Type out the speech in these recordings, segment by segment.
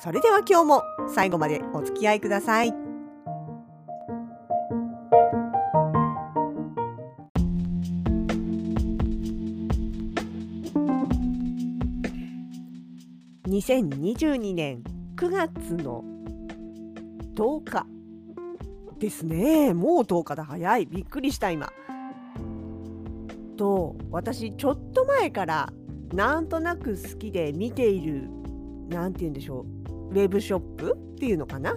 それでは今日も最後までお付き合いください。2022年9月の10日ですね。もう10日だ。早い。びっくりした今。と私ちょっと前からなんとなく好きで見ている何て言うんでしょう。ウェブショップっていうのかな？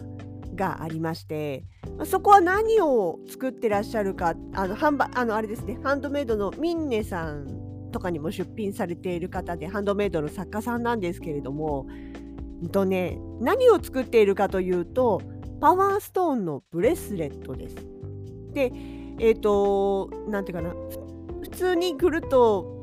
がありましてそこは何を作ってらっしゃるかあの販売あのあれですねハンドメイドのミンネさんとかにも出品されている方でハンドメイドの作家さんなんですけれどもとね何を作っているかというとパワーストーンのブレスレットです。でえっ、ー、と何て言うかな普通にぐるっと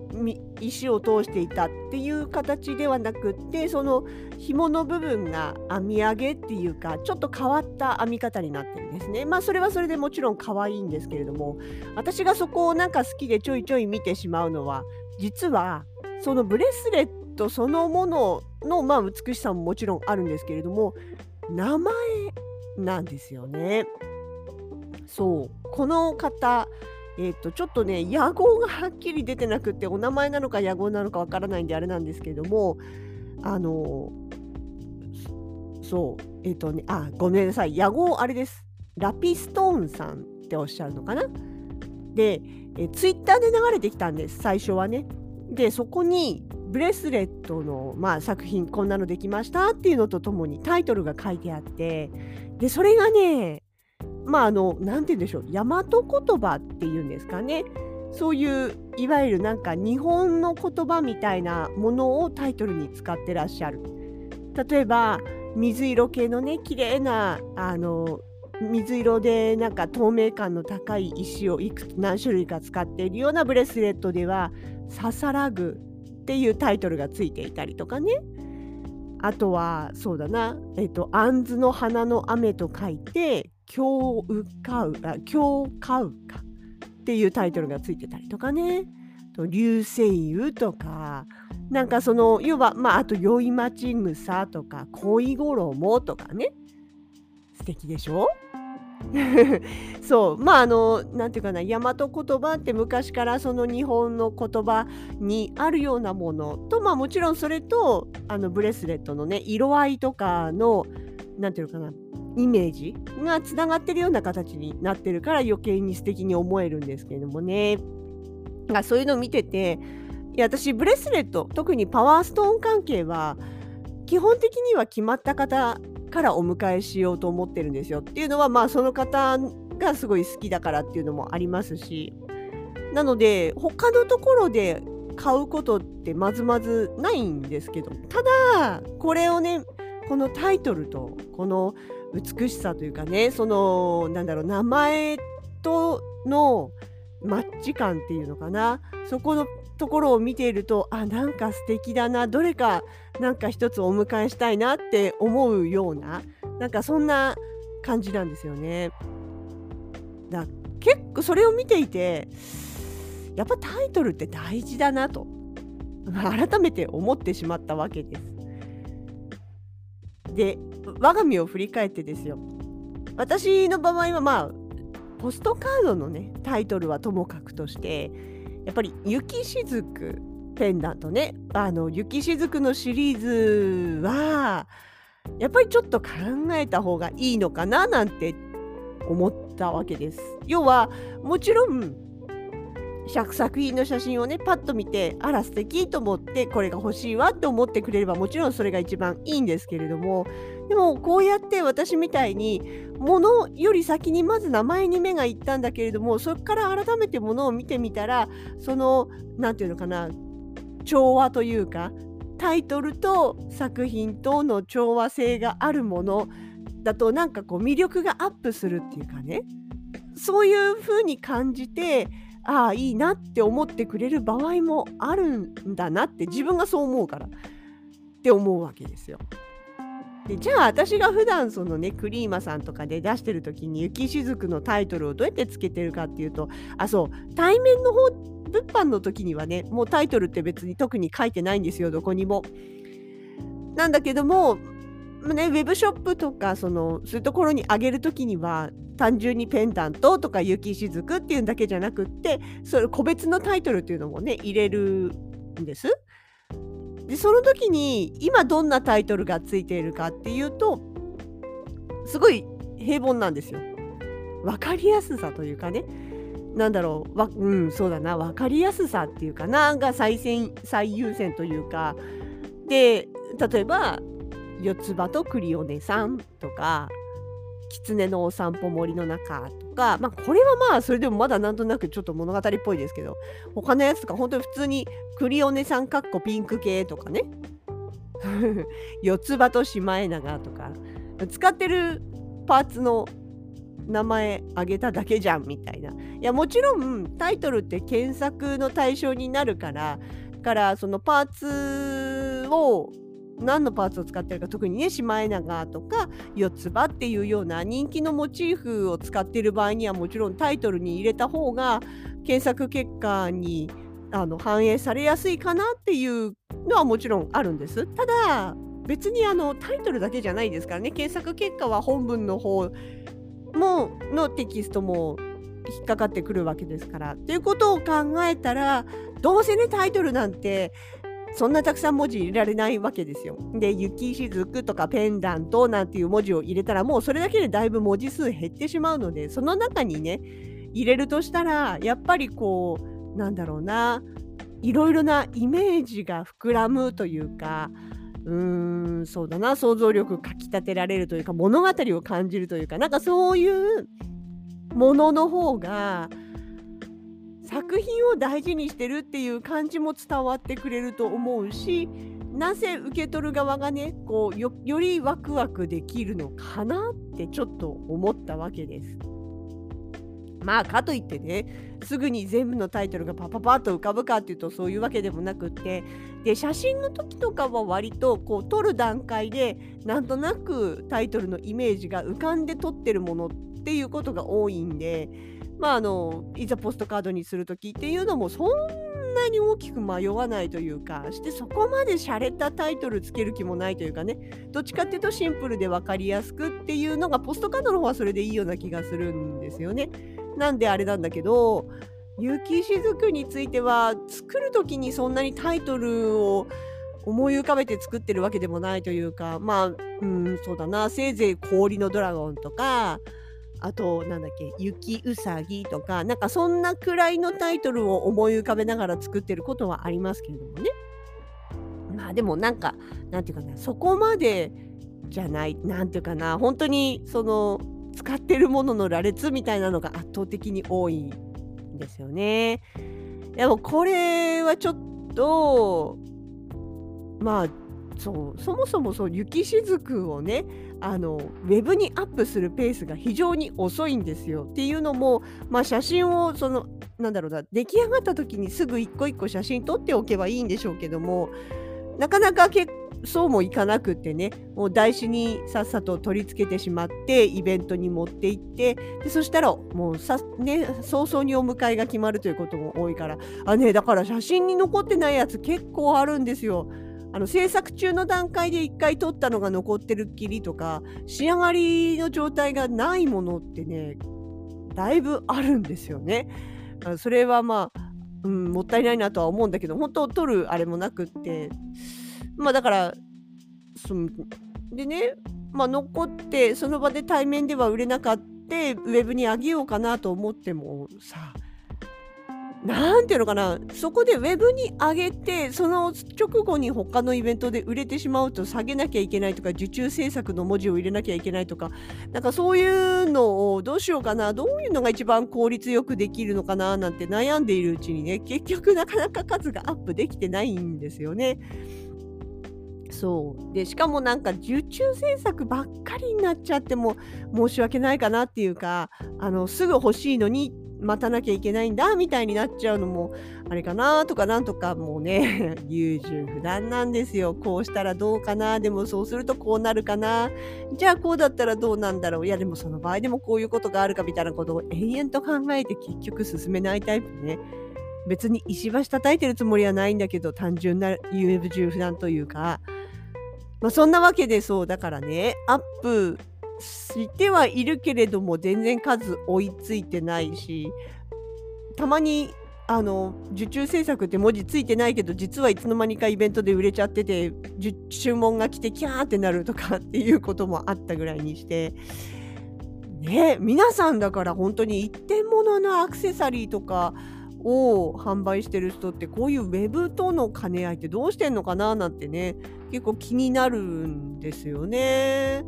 石を通していたっていう形ではなくってその紐の部分が編み上げっていうかちょっと変わった編み方になってるんですね。まあそれはそれでもちろん可愛いんですけれども私がそこをなんか好きでちょいちょい見てしまうのは実はそのブレスレットそのもののまあ美しさももちろんあるんですけれども名前なんですよね。そうこの方え、ー、とちょっとね野号がはっきり出てなくってお名前なのか野号なのかわからないんであれなんですけれどもあのそうえっ、ー、とねあごめんなさい。野号あれです。ラピストーンさんっておっしゃるのかな？でえツイッターで流れてきたんです最初はね。でそこにブレスレットの、まあ、作品こんなのできましたっていうのとともにタイトルが書いてあってでそれがねまああの何て言うんでしょう。大和言葉っていうんですかね。そういういわゆるなんか日本の言葉みたいなものをタイトルに使ってらっしゃる。例えば水色系のね綺麗なあな水色でなんか透明感の高い石をいくつ何種類か使っているようなブレスレットでは「ささらぐ」っていうタイトルがついていたりとかね。あとはそうだな。えっと「あんずの花の雨」と書いて京うかうあ京かうかっていうタイトルがついてたりとかね。と流星雨とか。なんかその要はまああと宵町草とか恋衣とかね。素敵でしょ？そう。まああの何て言うかな大和言葉って昔からその日本の言葉にあるようなものとまあもちろんそれとあのブレスレットのね色合いとかの何て言うかなイメージがつながってるような形になってるから余計に素敵に思えるんですけれどもね。がそういうのを見てていや私ブレスレット特にパワーストーン関係は基本的には決まった方からお迎えしようと思ってるんですよっていうのはまあその方がすごい好きだからっていうのもありますしなので他のところで買うことってまずまずないんですけどただこれをねこのタイトルとこの美しさというかねそのなんだろう名前とのマッチ感っていうのかなそこのところを見ているとあなんか素敵だなどれかなんか一つお迎えしたいなって思うようななんかそんな感じなんですよね。だ結構それを見ていてやっぱタイトルって大事だなと改めて思ってしまったわけです。で我が身を振り返ってですよ私の場合はまあポストカードのねタイトルはともかくとしてやっぱり雪しずくペンダントねあの雪しずくのシリーズはやっぱりちょっと考えた方がいいのかななんて思ったわけです。要はもちろん作品の写真をねパッと見てあら素敵と思ってこれが欲しいわって思ってくれればもちろんそれが一番いいんですけれども。でもこうやって私みたいに物より先にまず名前に目がいったんだけれどもそこから改めて物を見てみたらその何て言うのかな調和というかタイトルと作品との調和性があるものだとなんかこう魅力がアップするっていうかね。そういう風に感じてああいいなって思ってくれる場合もあるんだなって自分がそう思うからって思うわけですよ。でじゃあ私が普段そのねクリーマさんとかで出してる時に「雪しずく」のタイトルをどうやってつけてるかっていうとあそう対面の方物販の時にはねもうタイトルって別に特に書いてないんですよどこにも。なんだけどもね、ウェブショップとかそのそういうところにあげる時には単純にペンダントとか雪しずくっていうだけじゃなくってそれ個別のタイトルっていうのもね入れるんです。でその時に今どんなタイトルがついているかっていうとすごい平凡なんですよ。分かりやすさというかねなんだろうわうんそうだな分かりやすさっていうかなが最先最優先というかで例えば四つ葉とクリオネさんとか狐のお散歩森の中とかまあこれはまあそれでもまだなんとなくちょっと物語っぽいですけど他のやつとか本当に普通にクリオネさんかっこピンク系とかね 四つ葉とシマエナガとか使ってるパーツの名前あげただけじゃんみたいな。いやもちろんタイトルって検索の対象になるからからそのパーツを何のパーツを使ってるか特にねシマエナガとか四つ葉っていうような人気のモチーフを使ってる場合にはもちろんタイトルに入れた方が検索結果にあの反映されやすいかなっていうのはもちろんあるんです。ただ別にあのタイトルだけじゃないですからね検索結果は本文の方ものテキストも引っかかってくるわけですから。ということを考えたらどうせねタイトルなんてそんなたくさん文字入れられないわけですよ。で、雪しずくとかペンダントなんていう文字を入れたらもうそれだけでだいぶ文字数減ってしまうので、その中にね、入れるとしたら、やっぱりこう、なんだろうな、いろいろなイメージが膨らむというか、うーん、そうだな、想像力かきたてられるというか、物語を感じるというか、なんかそういうものの方が、作品を大事にしてるっていう感じも伝わってくれると思うしなぜ受け取る側がねこうよりワクワクできるのかなってちょっと思ったわけです。まあかといってねすぐに全部のタイトルがパパパッと浮かぶかっていうとそういうわけでもなくってで写真の時とかは割とこう撮る段階でなんとなくタイトルのイメージが浮かんで撮ってるものっていうことが多いんでまあ、あのいざポストカードにする時っていうのもそんなに大きく迷わないというかしてそこまで洒落たタイトルつける気もないというかねどっちかっていうとシンプルで分かりやすくっていうのがポストカードの方はそれでいいような気がするんですよね。なんであれなんだけど雪しずくについては作る時にそんなにタイトルを思い浮かべて作ってるわけでもないというかまあうんそうだなせいぜい氷のドラゴンとかあと、なんだっけ、雪うさぎとか、なんかそんなくらいのタイトルを思い浮かべながら作ってることはありますけれどもね。まあでもなんか、なんていうかな、そこまでじゃない、なんていうかな、本当にその、使ってるものの羅列みたいなのが圧倒的に多いんですよね。でもこれはちょっと、まあ、そうそもそもそう雪しずくをねあのウェブにアップするペースが非常に遅いんですよっていうのも、まあ、写真をそのなんだろうな出来上がった時にすぐ一個一個写真撮っておけばいいんでしょうけどもなかなかそうもいかなくってねもう台紙にさっさと取り付けてしまってイベントに持って行ってでそしたらもうさ、ね、早々にお迎えが決まるということも多いからあねだから写真に残ってないやつ結構あるんですよ。あの制作中の段階で1回撮ったのが残ってるっきりとか仕上がりの状態がないものってねだいぶあるんですよね。それはまあ、うん、もったいないなとは思うんだけど本当撮るあれもなくってまあだからそのでね、まあ、残ってその場で対面では売れなかったウェブにあげようかなと思ってもさなんていうのかなそこでウェブに上げてその直後に他のイベントで売れてしまうと下げなきゃいけないとか受注制作の文字を入れなきゃいけないとかなんかそういうのをどうしようかなどういうのが一番効率よくできるのかななんて悩んでいるうちにね結局なかなか数がアップできてないんですよね。そうでしかもなんか受注制作ばっかりになっちゃっても申し訳ないかなっていうかあのすぐ欲しいのに待たなきゃいけないんだみたいになっちゃうのもあれかなとかなんとかもうね 優柔不断なんですよ。こうしたらどうかな？でもそうするとこうなるかな？じゃあこうだったらどうなんだろう？いやでもその場合でもこういうことがあるかみたいなことを延々と考えて結局進めないタイプね。別に石橋叩いてるつもりはないんだけど単純な優柔不断というか。まあ、そんなわけでそうだからねアップしてはいるけれども全然数追いついてないしたまにあの受注制作って文字ついてないけど実はいつの間にかイベントで売れちゃってて注文が来てキャーってなるとかっていうこともあったぐらいにしてね皆さんだから本当に一点物のアクセサリーとかを販売してる人ってこういうウェブとの兼ね合いってどうしてんのかななんてね結構気になるんですよね。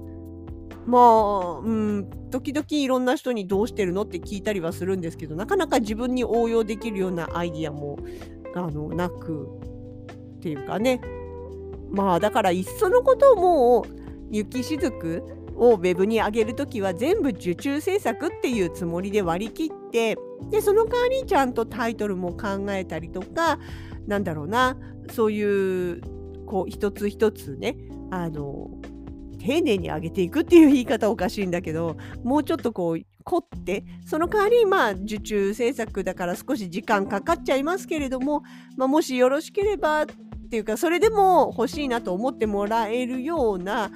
まあ、うん、時々いろんな人にどうしてるのって聞いたりはするんですけどなかなか自分に応用できるようなアイディアもあのなくっていうかね。まあだからいっそのことをもう雪しずくをウェブに上げるときは全部受注制作っていうつもりで割り切ってでその代わりにちゃんとタイトルも考えたりとかなんだろうな。そういうこう一つ一つねあの丁寧に上げていくっていう言い方おかしいんだけどもうちょっとこう凝ってその代わりまあ受注制作だから少し時間かかっちゃいますけれども、まあ、もしよろしければっていうかそれでも欲しいなと思ってもらえるような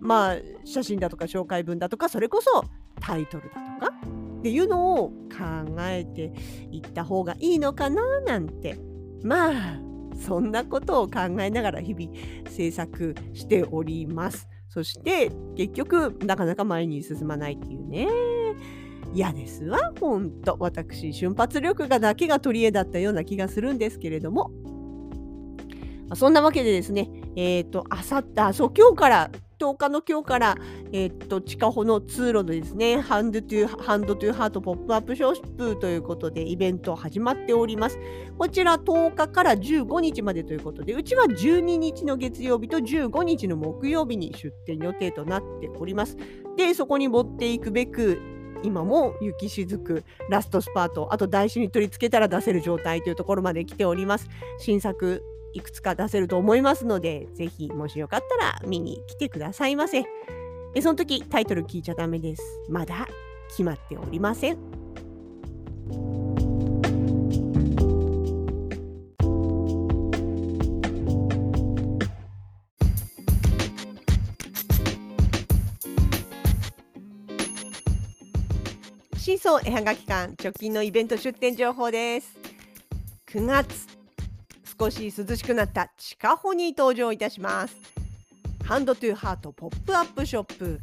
まあ写真だとか紹介文だとかそれこそタイトルだとかっていうのを考えていった方がいいのかななんて。まあそんなことを考えながら日々制作しております。そして結局なかなか前に進まないっていうね。嫌ですわほんと。私瞬発力がだけが取り柄だったような気がするんですけれども。そんなわけでですねえっ、ー、とあさってあそう今日から10日の今日から、えー、っと、地下歩の通路でですね、 Hand to Hand to Heart ポップアップショップということでイベント始まっております。こちら10日から15日までということで、うちは12日の月曜日と15日の木曜日に出店予定となっております。で、そこに持っていくべく、今も雪しずくラストスパートあと台紙に取り付けたら出せる状態というところまで来ております新作いくつか出せると思いますので、ぜひもしよかったら見に来てくださいませ。でその時タイトル聞いちゃダメです。まだ決まっておりません。シーソー絵はがき館直近のイベント出店情報です。9月少し涼しくなった地下歩に登場いたします。 Hand to Heart ポップアップショップ。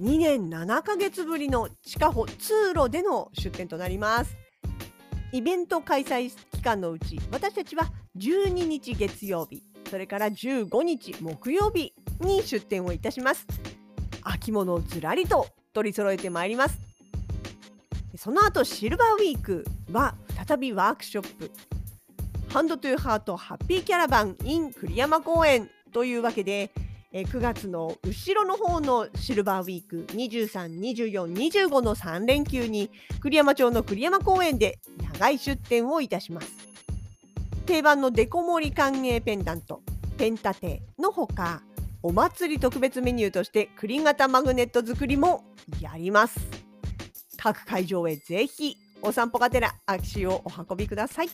2年7ヶ月ぶりの地下歩通路での出店となります。イベント開催期間のうち私たちは12日月曜日それから15日木曜日に出店をいたします。秋物をずらりと取り揃えてまいります。その後シルバーウィークは再びワークショップ。ハンドトゥーハートハッピーキャラバン in 栗山公園というわけで、え9月の後ろの方のシルバーウィーク23、24、25の3連休に栗山町の栗山公園で長い出店をいたします。定番のデコ盛り歓迎ペンダント、ペンタテのほか、お祭り特別メニューとして栗型マグネット作りもやります。各会場へぜひお散歩がてら足をお運びください。